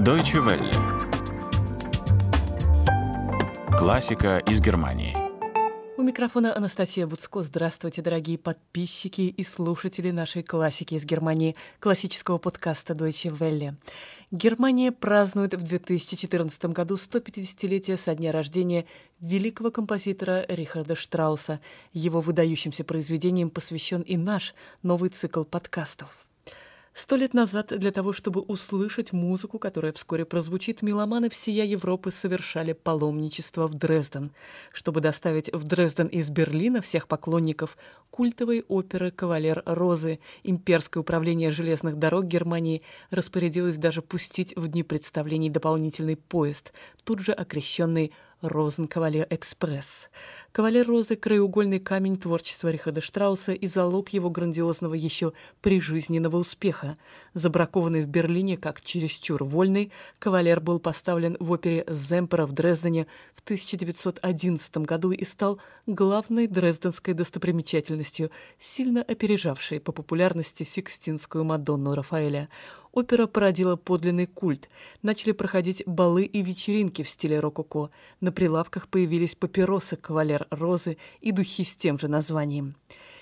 Deutsche Welle. Классика из Германии. У микрофона Анастасия Буцко. Здравствуйте, дорогие подписчики и слушатели нашей классики из Германии, классического подкаста Deutsche Welle. Германия празднует в 2014 году 150-летие со дня рождения великого композитора Рихарда Штрауса. Его выдающимся произведениям посвящен и наш новый цикл подкастов. Сто лет назад для того, чтобы услышать музыку, которая вскоре прозвучит, меломаны всея Европы совершали паломничество в Дрезден. Чтобы доставить в Дрезден из Берлина всех поклонников культовой оперы «Кавалер Розы», имперское управление железных дорог Германии распорядилось даже пустить в дни представлений дополнительный поезд, тут же окрещенный Розен-Кавалер-экспресс. «Кавалер Розы» — краеугольный камень творчества Рихарда Штрауса и залог его грандиозного еще прижизненного успеха. Забракованный в Берлине как чересчур вольный, «Кавалер» был поставлен в опере «Земпера» в Дрездене в 1911 году и стал главной дрезденской достопримечательностью, сильно опережавшей по популярности Сикстинскую Мадонну Рафаэля опера породила подлинный культ. Начали проходить балы и вечеринки в стиле рококо. На прилавках появились папиросы «Кавалер Розы» и духи с тем же названием.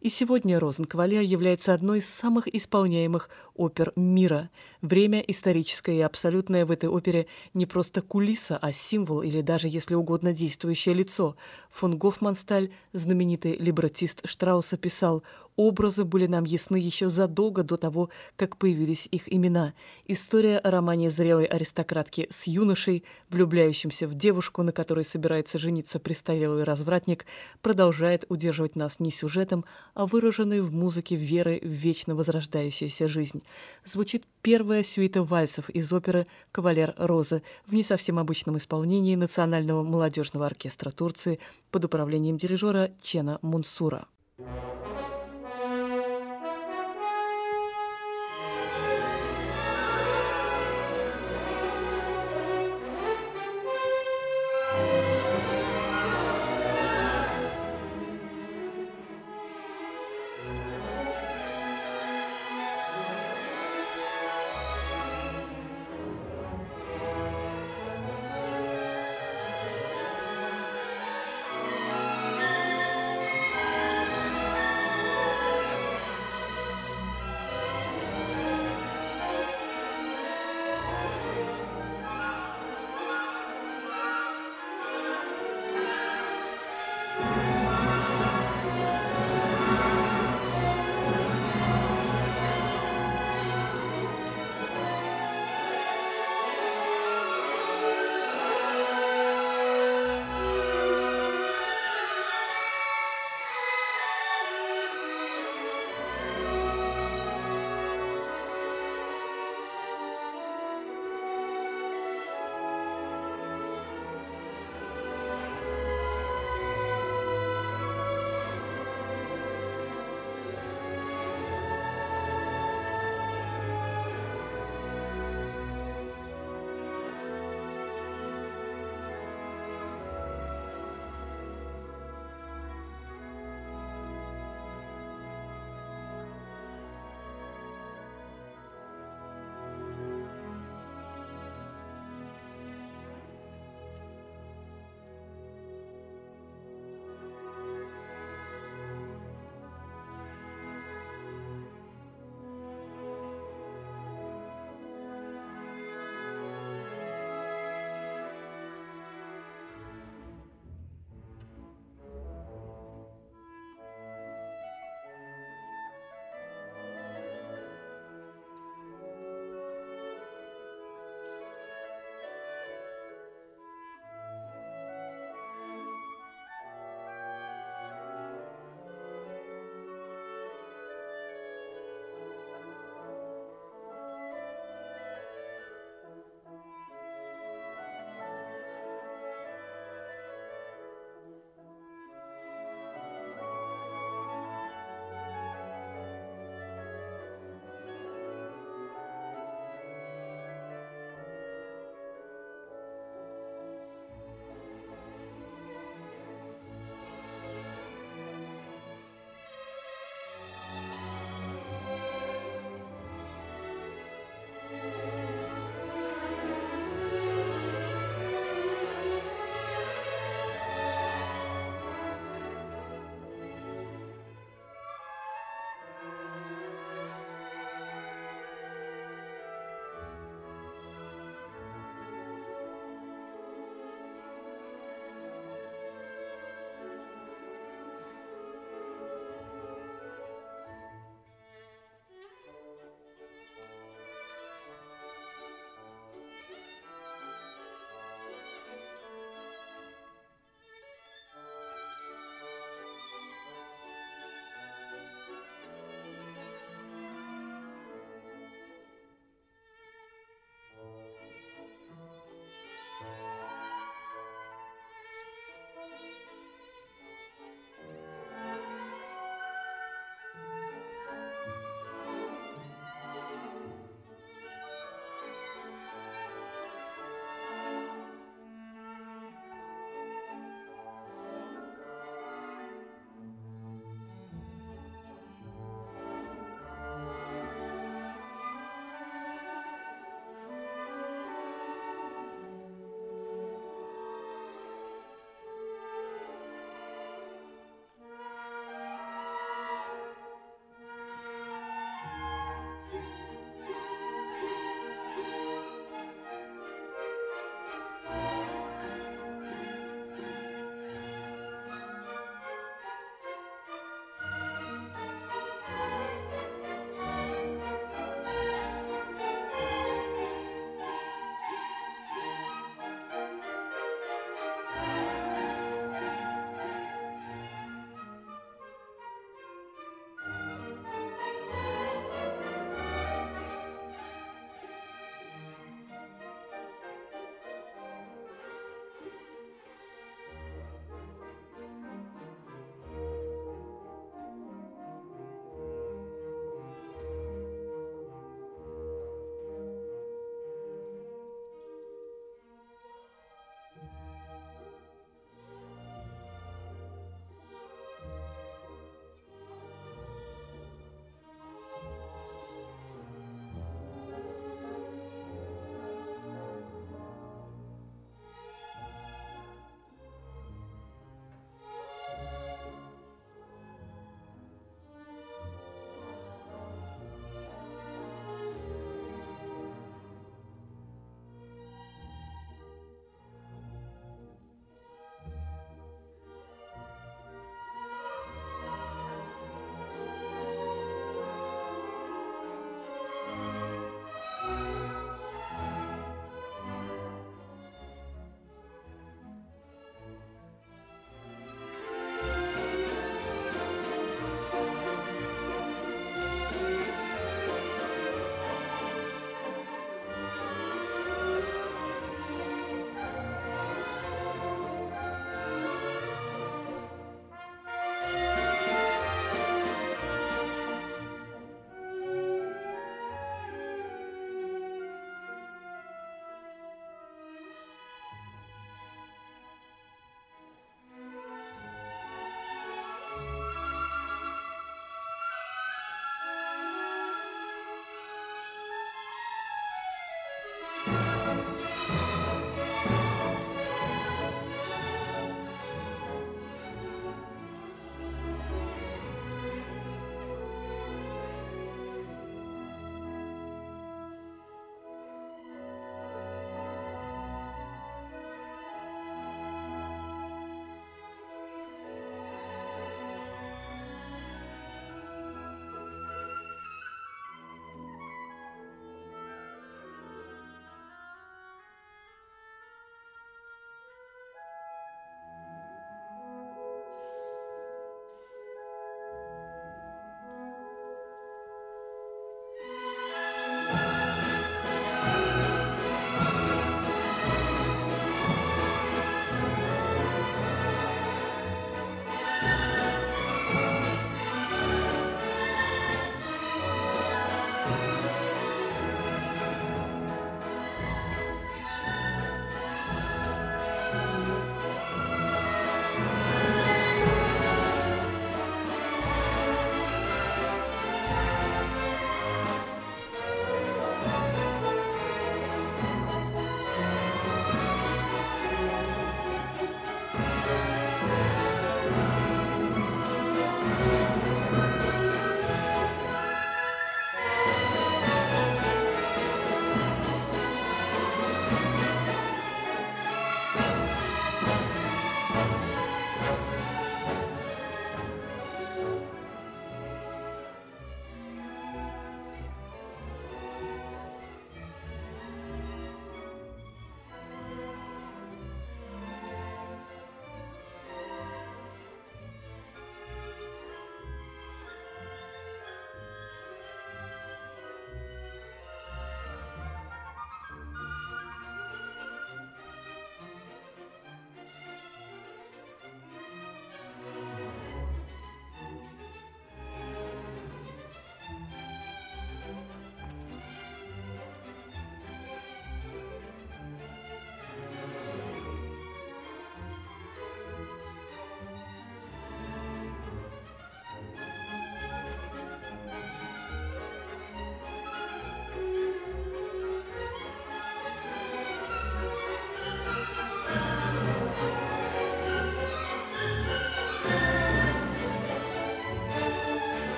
И сегодня «Розенкавалер» является одной из самых исполняемых опер мира. Время историческое и абсолютное в этой опере не просто кулиса, а символ или даже, если угодно, действующее лицо. Фон Гофмансталь, знаменитый либретист Штрауса, писал Образы были нам ясны еще задолго до того, как появились их имена. История о романе зрелой аристократки с юношей, влюбляющимся в девушку, на которой собирается жениться престарелый развратник, продолжает удерживать нас не сюжетом, а выраженной в музыке верой в вечно возрождающуюся жизнь. Звучит первая сюита вальсов из оперы «Кавалер Розы» в не совсем обычном исполнении Национального молодежного оркестра Турции под управлением дирижера Чена Мунсура. Thank you.